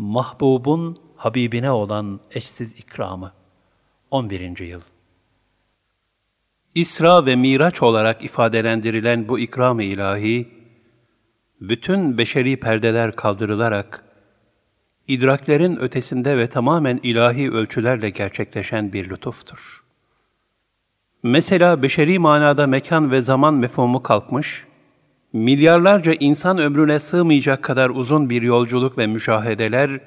Mahbubun Habibine olan eşsiz ikramı 11. yıl İsra ve Miraç olarak ifadelendirilen bu ikram-ı ilahi, bütün beşeri perdeler kaldırılarak, idraklerin ötesinde ve tamamen ilahi ölçülerle gerçekleşen bir lütuftur. Mesela beşeri manada mekan ve zaman mefhumu kalkmış, milyarlarca insan ömrüne sığmayacak kadar uzun bir yolculuk ve müşahedeler,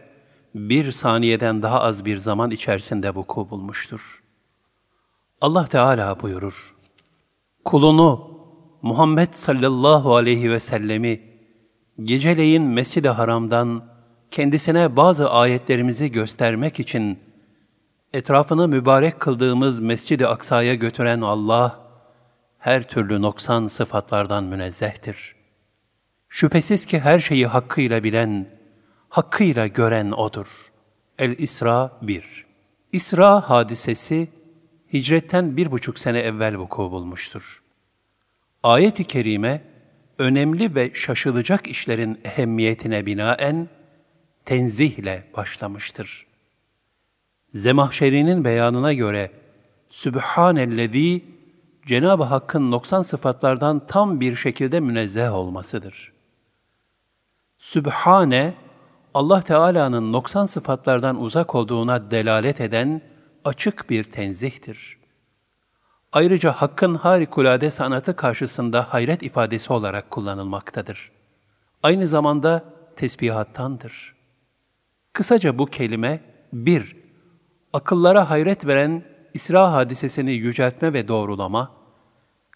bir saniyeden daha az bir zaman içerisinde vuku bulmuştur. Allah Teala buyurur, Kulunu, Muhammed sallallahu aleyhi ve sellemi, geceleyin Mescid-i Haram'dan kendisine bazı ayetlerimizi göstermek için etrafını mübarek kıldığımız Mescid-i Aksa'ya götüren Allah, her türlü noksan sıfatlardan münezzehtir. Şüphesiz ki her şeyi hakkıyla bilen, hakkıyla gören O'dur. El-İsra 1 İsra hadisesi, hicretten bir buçuk sene evvel vuku bulmuştur. Ayet-i Kerime, önemli ve şaşılacak işlerin ehemmiyetine binaen, tenzihle başlamıştır. Zemahşeri'nin beyanına göre, Sübhanellezi, Cenab-ı Hakk'ın noksan sıfatlardan tam bir şekilde münezzeh olmasıdır. Sübhane, Allah Teala'nın noksan sıfatlardan uzak olduğuna delalet eden açık bir tenzihtir. Ayrıca Hakk'ın harikulade sanatı karşısında hayret ifadesi olarak kullanılmaktadır. Aynı zamanda tesbihattandır. Kısaca bu kelime, bir, akıllara hayret veren İsra hadisesini yüceltme ve doğrulama,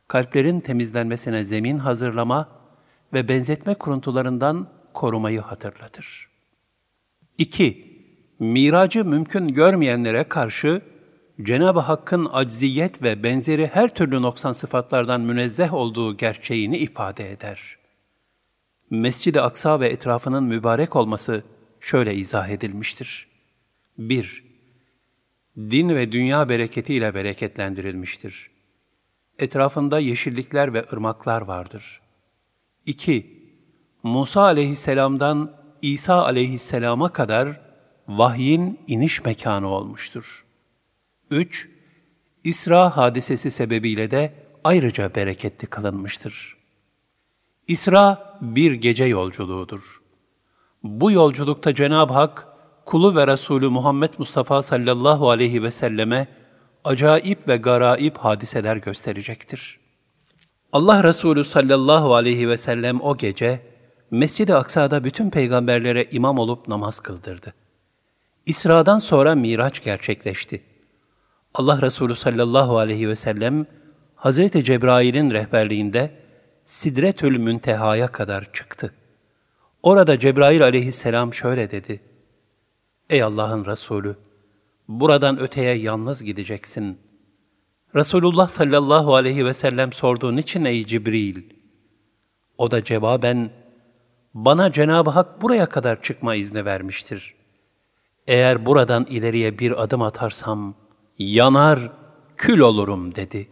kalplerin temizlenmesine zemin hazırlama ve benzetme kuruntularından korumayı hatırlatır. 2. Miracı mümkün görmeyenlere karşı Cenab-ı Hakk'ın acziyet ve benzeri her türlü noksan sıfatlardan münezzeh olduğu gerçeğini ifade eder. Mescid-i Aksa ve etrafının mübarek olması şöyle izah edilmiştir. 1. Din ve dünya bereketiyle bereketlendirilmiştir. Etrafında yeşillikler ve ırmaklar vardır. 2. Musa aleyhisselamdan İsa aleyhisselama kadar vahyin iniş mekanı olmuştur. 3. İsra hadisesi sebebiyle de ayrıca bereketli kılınmıştır. İsra bir gece yolculuğudur. Bu yolculukta Cenab-ı Hak, kulu ve Resulü Muhammed Mustafa sallallahu aleyhi ve selleme acayip ve garaip hadiseler gösterecektir. Allah Resulü sallallahu aleyhi ve sellem o gece, Mescid-i Aksa'da bütün peygamberlere imam olup namaz kıldırdı. İsra'dan sonra Miraç gerçekleşti. Allah Resulü sallallahu aleyhi ve sellem, Hazreti Cebrail'in rehberliğinde Sidretül Münteha'ya kadar çıktı. Orada Cebrail aleyhisselam şöyle dedi, Ey Allah'ın Resulü, buradan öteye yalnız gideceksin. Resulullah sallallahu aleyhi ve sellem sordu, niçin ey Cibril? O da cevaben, bana Cenab-ı Hak buraya kadar çıkma izni vermiştir. Eğer buradan ileriye bir adım atarsam, yanar, kül olurum dedi.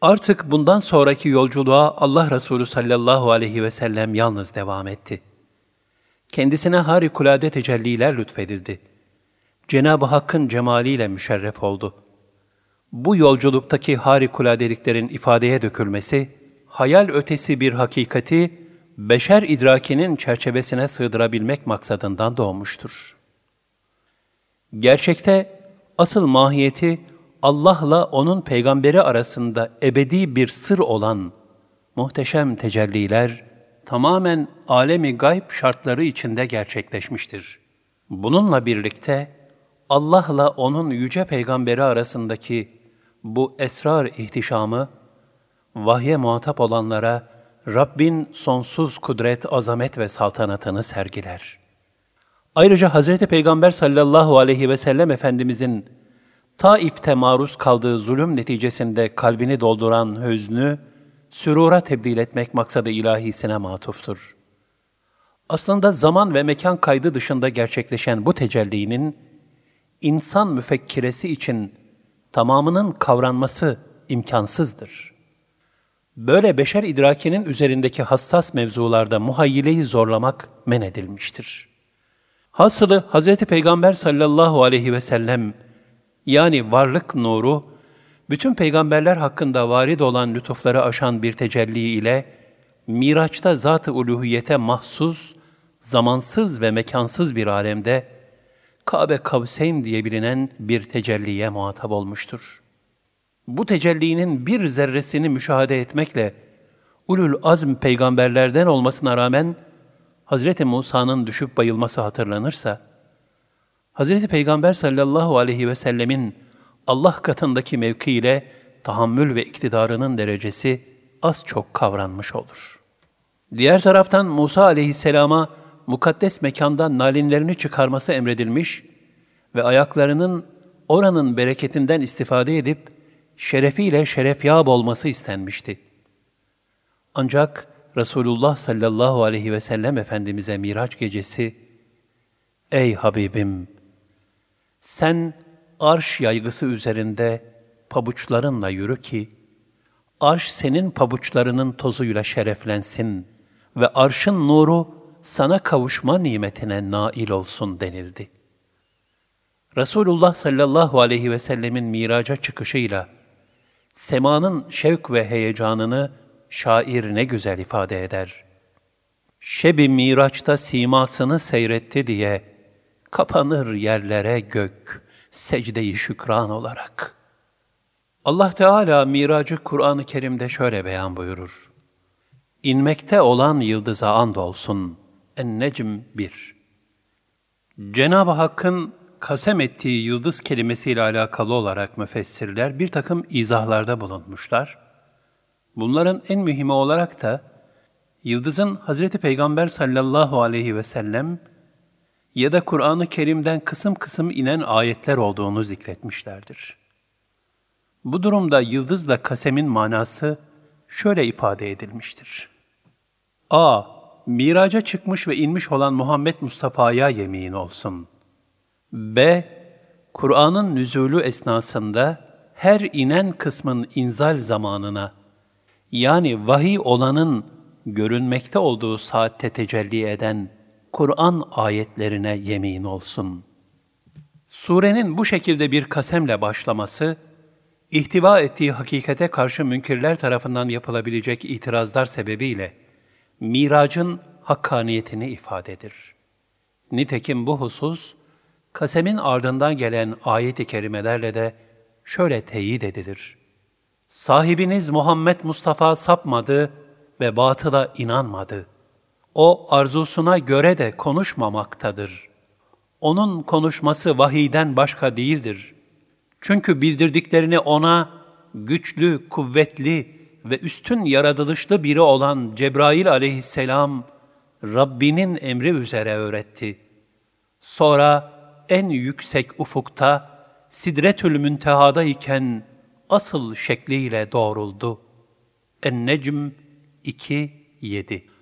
Artık bundan sonraki yolculuğa Allah Resulü sallallahu aleyhi ve sellem yalnız devam etti. Kendisine harikulade tecelliler lütfedildi. Cenab-ı Hakk'ın cemaliyle müşerref oldu. Bu yolculuktaki harikuladeliklerin ifadeye dökülmesi, hayal ötesi bir hakikati, beşer idrakinin çerçevesine sığdırabilmek maksadından doğmuştur. Gerçekte asıl mahiyeti Allah'la onun peygamberi arasında ebedi bir sır olan muhteşem tecelliler tamamen alemi gayb şartları içinde gerçekleşmiştir. Bununla birlikte Allah'la onun yüce peygamberi arasındaki bu esrar ihtişamı vahye muhatap olanlara Rabbin sonsuz kudret, azamet ve saltanatını sergiler. Ayrıca Hz. Peygamber sallallahu aleyhi ve sellem Efendimizin Taif'te maruz kaldığı zulüm neticesinde kalbini dolduran hüznü, sürura tebdil etmek maksadı ilahisine matuftur. Aslında zaman ve mekan kaydı dışında gerçekleşen bu tecellinin, insan müfekkiresi için tamamının kavranması imkansızdır.'' Böyle beşer idrakinin üzerindeki hassas mevzularda muhayyileyi zorlamak men edilmiştir. Hasılı Hz. Peygamber sallallahu aleyhi ve sellem yani varlık nuru, bütün peygamberler hakkında varid olan lütufları aşan bir tecelli ile Miraç'ta zat-ı uluhiyete mahsus, zamansız ve mekansız bir alemde Kabe Kavseyn diye bilinen bir tecelliye muhatap olmuştur. Bu tecellinin bir zerresini müşahede etmekle ulul azm peygamberlerden olmasına rağmen Hz. Musa'nın düşüp bayılması hatırlanırsa, Hz. Peygamber sallallahu aleyhi ve sellemin Allah katındaki mevkiiyle tahammül ve iktidarının derecesi az çok kavranmış olur. Diğer taraftan Musa aleyhisselama mukaddes mekandan nalinlerini çıkarması emredilmiş ve ayaklarının oranın bereketinden istifade edip şerefiyle şerefyab olması istenmişti. Ancak Resulullah sallallahu aleyhi ve sellem Efendimiz'e Miraç gecesi, Ey Habibim! Sen arş yaygısı üzerinde pabuçlarınla yürü ki, arş senin pabuçlarının tozuyla şereflensin ve arşın nuru sana kavuşma nimetine nail olsun denildi. Resulullah sallallahu aleyhi ve sellemin miraca çıkışıyla, semanın şevk ve heyecanını şair ne güzel ifade eder. Şebi miraçta simasını seyretti diye, kapanır yerlere gök, secdeyi şükran olarak. Allah Teala miracı Kur'an-ı Kerim'de şöyle beyan buyurur. İnmekte olan yıldıza and olsun. En-Necm 1 Cenab-ı Hakk'ın kasem ettiği yıldız kelimesiyle alakalı olarak müfessirler bir takım izahlarda bulunmuşlar. Bunların en mühimi olarak da yıldızın Hazreti Peygamber sallallahu aleyhi ve sellem ya da Kur'an-ı Kerim'den kısım kısım inen ayetler olduğunu zikretmişlerdir. Bu durumda yıldızla kasemin manası şöyle ifade edilmiştir. A. Miraca çıkmış ve inmiş olan Muhammed Mustafa'ya yemin olsun. B. Kur'an'ın nüzulü esnasında her inen kısmın inzal zamanına, yani vahiy olanın görünmekte olduğu saatte tecelli eden Kur'an ayetlerine yemin olsun. Surenin bu şekilde bir kasemle başlaması, ihtiva ettiği hakikate karşı münkirler tarafından yapılabilecek itirazlar sebebiyle, miracın hakkaniyetini ifadedir. Nitekim bu husus, kasemin ardından gelen ayet-i kerimelerle de şöyle teyit edilir. Sahibiniz Muhammed Mustafa sapmadı ve batıla inanmadı. O arzusuna göre de konuşmamaktadır. Onun konuşması vahiyden başka değildir. Çünkü bildirdiklerini ona güçlü, kuvvetli ve üstün yaratılışlı biri olan Cebrail aleyhisselam, Rabbinin emri üzere öğretti. Sonra en yüksek ufukta, Sidretül Münteha'da iken asıl şekliyle doğruldu. En-Necm 2-7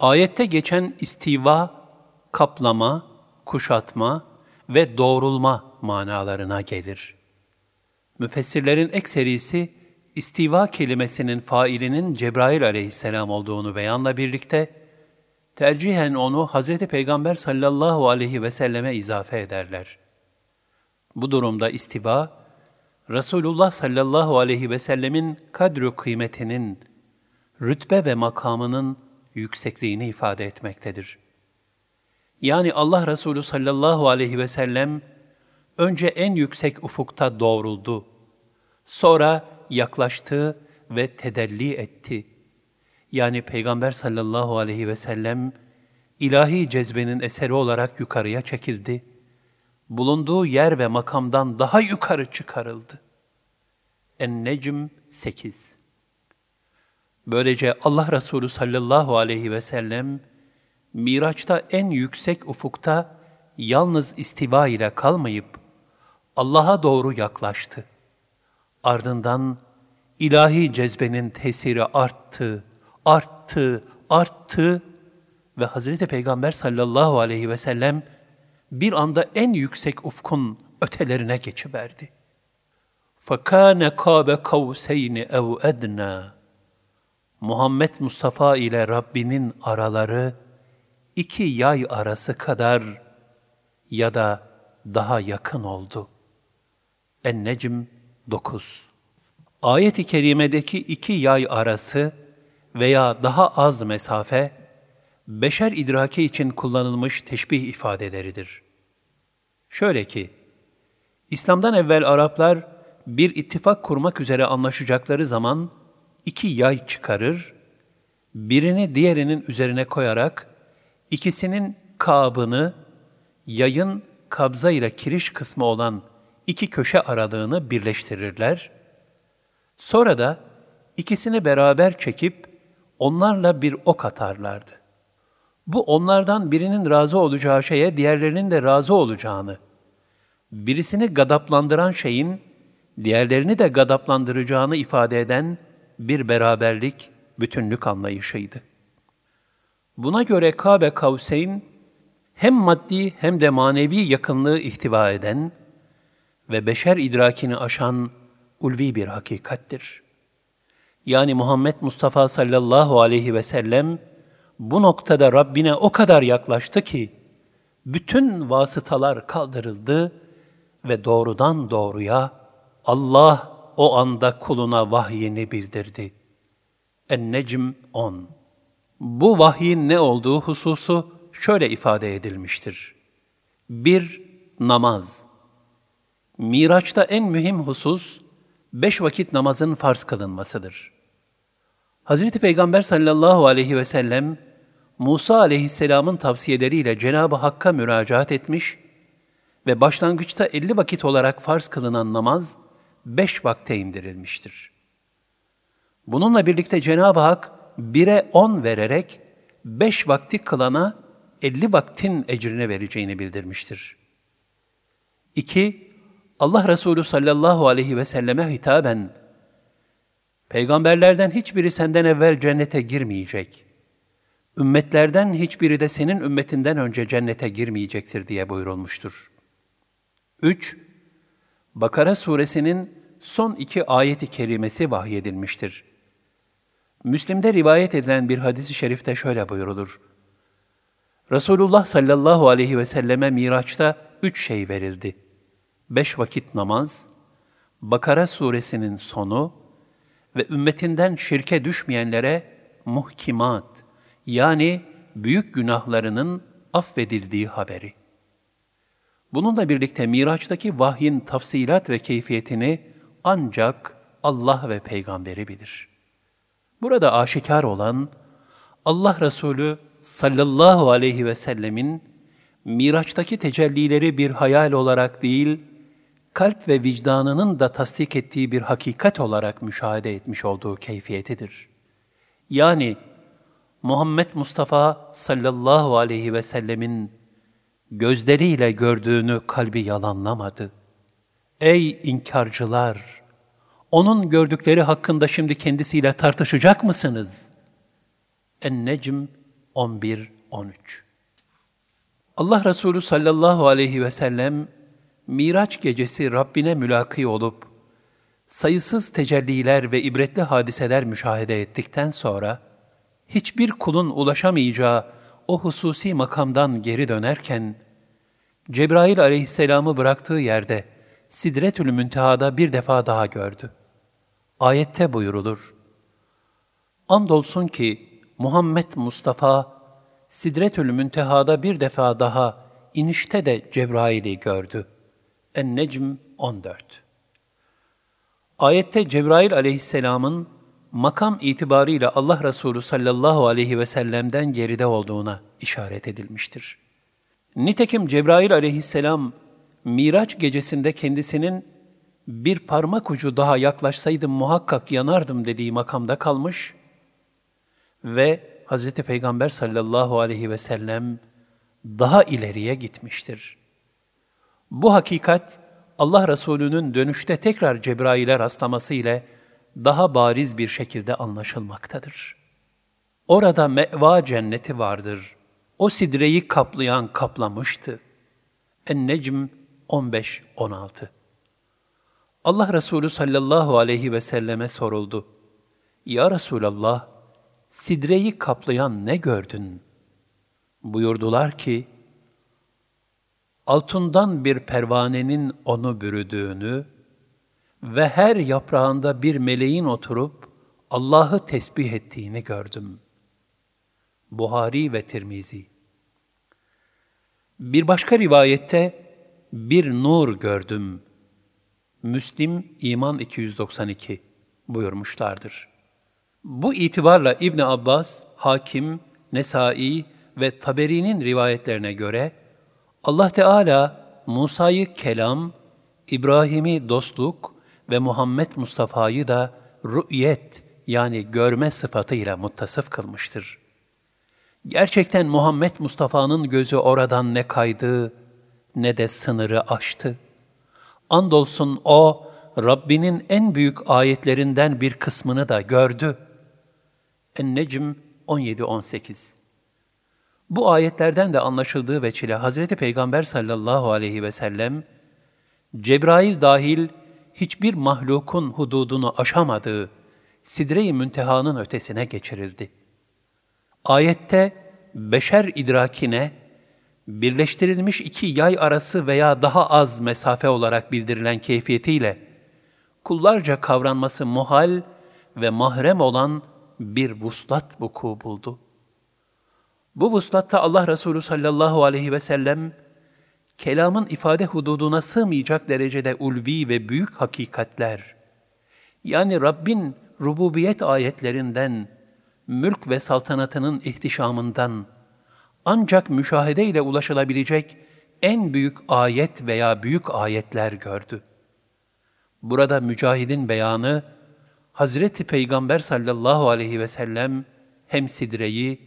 Ayette geçen istiva, kaplama, kuşatma ve doğrulma manalarına gelir. Müfessirlerin ekserisi, istiva kelimesinin failinin Cebrail aleyhisselam olduğunu beyanla birlikte, tercihen onu Hz. Peygamber sallallahu aleyhi ve selleme izafe ederler. Bu durumda istiva, Resulullah sallallahu aleyhi ve sellemin kadru kıymetinin, rütbe ve makamının yüksekliğini ifade etmektedir. Yani Allah Resulü sallallahu aleyhi ve sellem önce en yüksek ufukta doğruldu. Sonra yaklaştı ve tedelli etti. Yani Peygamber sallallahu aleyhi ve sellem ilahi cezbenin eseri olarak yukarıya çekildi. Bulunduğu yer ve makamdan daha yukarı çıkarıldı. En-Necm 8 Böylece Allah Resulü sallallahu aleyhi ve sellem, Miraç'ta en yüksek ufukta yalnız istiva ile kalmayıp, Allah'a doğru yaklaştı. Ardından ilahi cezbenin tesiri arttı, arttı, arttı ve Hazreti Peygamber sallallahu aleyhi ve sellem bir anda en yüksek ufkun ötelerine geçiverdi. فَكَانَ قَابَ قَوْسَيْنِ اَوْ اَدْنَا Muhammed Mustafa ile Rabbinin araları iki yay arası kadar ya da daha yakın oldu. En-Necm 9 Ayet-i kerimedeki iki yay arası veya daha az mesafe, beşer idraki için kullanılmış teşbih ifadeleridir. Şöyle ki, İslam'dan evvel Araplar bir ittifak kurmak üzere anlaşacakları zaman iki yay çıkarır, birini diğerinin üzerine koyarak ikisinin kabını, yayın kabza ile kiriş kısmı olan iki köşe aralığını birleştirirler. Sonra da ikisini beraber çekip onlarla bir ok atarlardı. Bu onlardan birinin razı olacağı şeye diğerlerinin de razı olacağını, birisini gadaplandıran şeyin diğerlerini de gadaplandıracağını ifade eden bir beraberlik, bütünlük anlayışıydı. Buna göre Kabe Kavseyn hem maddi hem de manevi yakınlığı ihtiva eden ve beşer idrakini aşan ulvi bir hakikattir. Yani Muhammed Mustafa sallallahu aleyhi ve sellem bu noktada Rabbine o kadar yaklaştı ki bütün vasıtalar kaldırıldı ve doğrudan doğruya Allah o anda kuluna vahyini bildirdi. En-Necm 10 Bu vahyin ne olduğu hususu şöyle ifade edilmiştir. 1. Namaz Miraç'ta en mühim husus, beş vakit namazın farz kılınmasıdır. Hazreti Peygamber sallallahu aleyhi ve sellem, Musa aleyhisselamın tavsiyeleriyle Cenab-ı Hakk'a müracaat etmiş ve başlangıçta elli vakit olarak farz kılınan namaz, beş vakte indirilmiştir. Bununla birlikte Cenab-ı Hak, bire on vererek, beş vakti kılana elli vaktin ecrini vereceğini bildirmiştir. 2. Allah Resulü sallallahu aleyhi ve selleme hitaben, Peygamberlerden hiçbiri senden evvel cennete girmeyecek. Ümmetlerden hiçbiri de senin ümmetinden önce cennete girmeyecektir diye buyurulmuştur. 3. Bakara suresinin son iki ayeti kerimesi vahyedilmiştir. Müslim'de rivayet edilen bir hadisi şerifte şöyle buyurulur. Resulullah sallallahu aleyhi ve selleme Miraç'ta üç şey verildi. Beş vakit namaz, Bakara suresinin sonu ve ümmetinden şirke düşmeyenlere muhkimat yani büyük günahlarının affedildiği haberi. Bununla birlikte Miraç'taki vahyin tafsilat ve keyfiyetini ancak Allah ve peygamberi bilir. Burada aşikar olan Allah Resulü sallallahu aleyhi ve sellemin Miraç'taki tecellileri bir hayal olarak değil, kalp ve vicdanının da tasdik ettiği bir hakikat olarak müşahede etmiş olduğu keyfiyetidir. Yani Muhammed Mustafa sallallahu aleyhi ve sellemin gözleriyle gördüğünü kalbi yalanlamadı. Ey inkarcılar! Onun gördükleri hakkında şimdi kendisiyle tartışacak mısınız? En-Necm 11-13 Allah Resulü sallallahu aleyhi ve sellem, Miraç gecesi Rabbine mülaki olup, sayısız tecelliler ve ibretli hadiseler müşahede ettikten sonra, hiçbir kulun ulaşamayacağı o hususi makamdan geri dönerken, Cebrail aleyhisselamı bıraktığı yerde, Sidretül Münteha'da bir defa daha gördü. Ayette buyurulur, Andolsun ki Muhammed Mustafa, Sidretül Münteha'da bir defa daha inişte de Cebrail'i gördü. En-Necm 14 Ayette Cebrail aleyhisselamın makam itibarıyla Allah Resulü sallallahu aleyhi ve sellem'den geride olduğuna işaret edilmiştir. Nitekim Cebrail aleyhisselam Miraç gecesinde kendisinin bir parmak ucu daha yaklaşsaydım muhakkak yanardım dediği makamda kalmış ve Hz. Peygamber sallallahu aleyhi ve sellem daha ileriye gitmiştir. Bu hakikat Allah Resulü'nün dönüşte tekrar Cebrail'e rastlaması ile daha bariz bir şekilde anlaşılmaktadır. Orada meva cenneti vardır. O sidreyi kaplayan kaplamıştı. En-Necm 15-16 Allah Resulü sallallahu aleyhi ve selleme soruldu. Ya Resulallah, sidreyi kaplayan ne gördün? Buyurdular ki, altından bir pervanenin onu bürüdüğünü ve her yaprağında bir meleğin oturup Allah'ı tesbih ettiğini gördüm. Buhari ve Tirmizi Bir başka rivayette bir nur gördüm. Müslim İman 292 buyurmuşlardır. Bu itibarla İbn Abbas, Hakim, Nesai ve Taberi'nin rivayetlerine göre Allah Teala Musa'yı kelam, İbrahim'i dostluk ve Muhammed Mustafa'yı da rü'yet yani görme sıfatıyla muttasıf kılmıştır. Gerçekten Muhammed Mustafa'nın gözü oradan ne kaydı ne de sınırı aştı. Andolsun o, Rabbinin en büyük ayetlerinden bir kısmını da gördü. En-Necm 17-18 Bu ayetlerden de anlaşıldığı veçile Hazreti Peygamber sallallahu aleyhi ve sellem, Cebrail dahil hiçbir mahlukun hududunu aşamadığı Sidre-i Münteha'nın ötesine geçirildi. Ayette beşer idrakine birleştirilmiş iki yay arası veya daha az mesafe olarak bildirilen keyfiyetiyle kullarca kavranması muhal ve mahrem olan bir vuslat vuku buldu. Bu vuslatta Allah Resulü sallallahu aleyhi ve sellem, kelamın ifade hududuna sığmayacak derecede ulvi ve büyük hakikatler, yani Rabbin rububiyet ayetlerinden, mülk ve saltanatının ihtişamından, ancak müşahede ile ulaşılabilecek en büyük ayet veya büyük ayetler gördü. Burada mücahidin beyanı, Hazreti Peygamber sallallahu aleyhi ve sellem hem sidreyi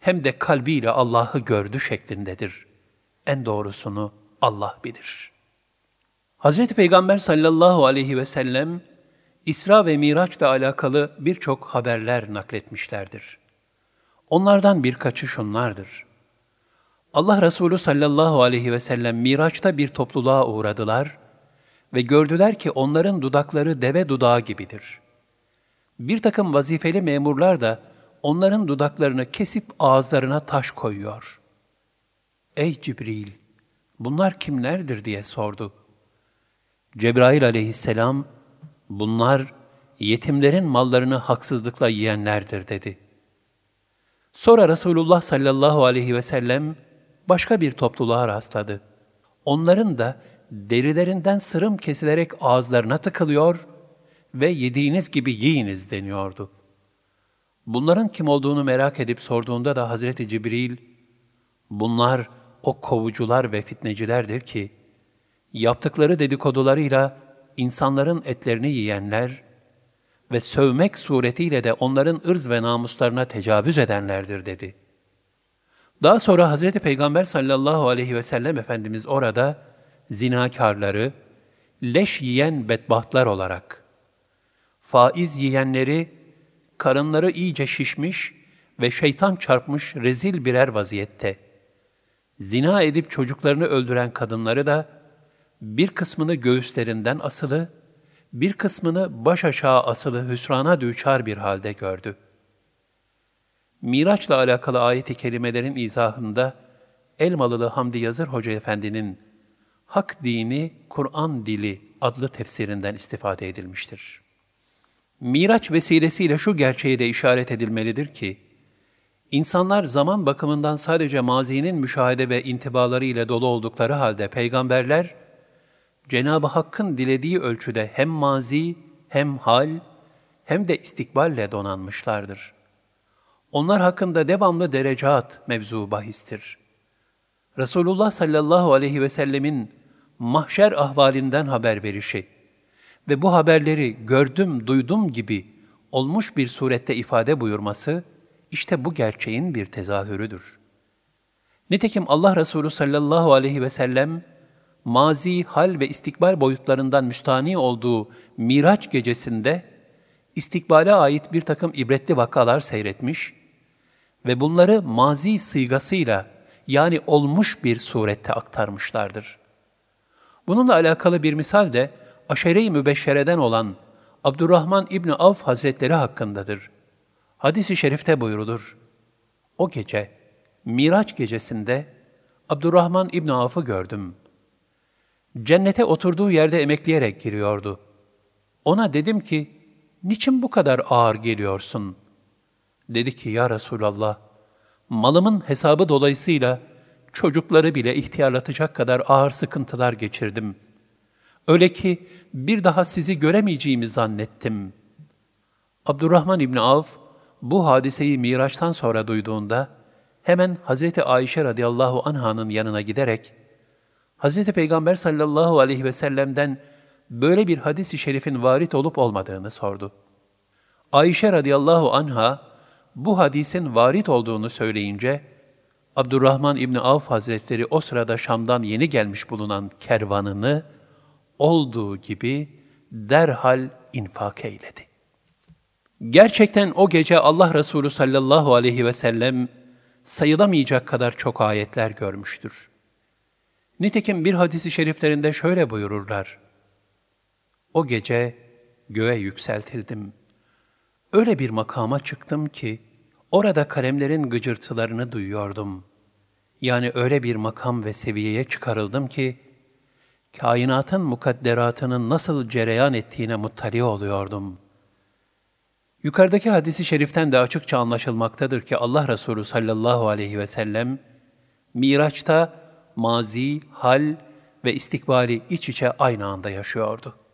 hem de kalbiyle Allah'ı gördü şeklindedir. En doğrusunu Allah bilir. Hazreti Peygamber sallallahu aleyhi ve sellem İsra ve Miraç'la alakalı birçok haberler nakletmişlerdir. Onlardan birkaçı şunlardır. Allah Resulü sallallahu aleyhi ve sellem Miraç'ta bir topluluğa uğradılar ve gördüler ki onların dudakları deve dudağı gibidir. Bir takım vazifeli memurlar da onların dudaklarını kesip ağızlarına taş koyuyor. Ey Cibril! Bunlar kimlerdir diye sordu. Cebrail aleyhisselam, bunlar yetimlerin mallarını haksızlıkla yiyenlerdir dedi. Sonra Resulullah sallallahu aleyhi ve sellem başka bir topluluğa rastladı. Onların da derilerinden sırım kesilerek ağızlarına tıkılıyor ve yediğiniz gibi yiyiniz deniyordu. Bunların kim olduğunu merak edip sorduğunda da Hazreti Cibril, bunlar o kovucular ve fitnecilerdir ki, yaptıkları dedikodularıyla insanların etlerini yiyenler ve sövmek suretiyle de onların ırz ve namuslarına tecavüz edenlerdir dedi. Daha sonra Hazreti Peygamber sallallahu aleyhi ve sellem Efendimiz orada zinakarları, leş yiyen bedbahtlar olarak, faiz yiyenleri, karınları iyice şişmiş ve şeytan çarpmış rezil birer vaziyette, zina edip çocuklarını öldüren kadınları da, bir kısmını göğüslerinden asılı, bir kısmını baş aşağı asılı hüsrana düçar bir halde gördü. Miraç'la alakalı ayet-i kerimelerin izahında Elmalılı Hamdi Yazır Hoca Efendi'nin Hak Dini, Kur'an Dili adlı tefsirinden istifade edilmiştir. Miraç vesilesiyle şu gerçeğe de işaret edilmelidir ki, insanlar zaman bakımından sadece mazinin müşahede ve intibaları ile dolu oldukları halde peygamberler, Cenab-ı Hakk'ın dilediği ölçüde hem mazi, hem hal, hem de istikballe donanmışlardır. Onlar hakkında devamlı derecat mevzu bahistir. Resulullah sallallahu aleyhi ve sellemin mahşer ahvalinden haber verişi ve bu haberleri gördüm, duydum gibi olmuş bir surette ifade buyurması, işte bu gerçeğin bir tezahürüdür. Nitekim Allah Resulü sallallahu aleyhi ve sellem, mazi, hal ve istikbal boyutlarından müstani olduğu Miraç gecesinde, istikbale ait bir takım ibretli vakalar seyretmiş ve bunları mazi sıygasıyla yani olmuş bir surette aktarmışlardır. Bununla alakalı bir misal de aşere-i mübeşşereden olan Abdurrahman İbni Avf Hazretleri hakkındadır. Hadis-i şerifte buyurulur. O gece, Miraç gecesinde Abdurrahman İbn Avf'ı gördüm. Cennete oturduğu yerde emekleyerek giriyordu. Ona dedim ki, niçin bu kadar ağır geliyorsun? Dedi ki, ya Resulallah, malımın hesabı dolayısıyla çocukları bile ihtiyarlatacak kadar ağır sıkıntılar geçirdim. Öyle ki bir daha sizi göremeyeceğimi zannettim. Abdurrahman İbni Avf, bu hadiseyi Miraç'tan sonra duyduğunda, hemen Hazreti Ayşe radıyallahu anh'ın yanına giderek, Hazreti Peygamber sallallahu aleyhi ve sellem'den böyle bir hadis-i şerifin varit olup olmadığını sordu. Ayşe radıyallahu anha bu hadisin varit olduğunu söyleyince, Abdurrahman İbni Avf Hazretleri o sırada Şam'dan yeni gelmiş bulunan kervanını olduğu gibi derhal infak eyledi. Gerçekten o gece Allah Resulü sallallahu aleyhi ve sellem sayılamayacak kadar çok ayetler görmüştür. Nitekim bir hadisi şeriflerinde şöyle buyururlar. O gece göğe yükseltildim. Öyle bir makama çıktım ki, orada kalemlerin gıcırtılarını duyuyordum. Yani öyle bir makam ve seviyeye çıkarıldım ki, kainatın mukadderatının nasıl cereyan ettiğine muttali oluyordum. Yukarıdaki hadisi şeriften de açıkça anlaşılmaktadır ki Allah Resulü sallallahu aleyhi ve sellem, Miraç'ta mazi, hal ve istikbali iç içe aynı anda yaşıyordu.''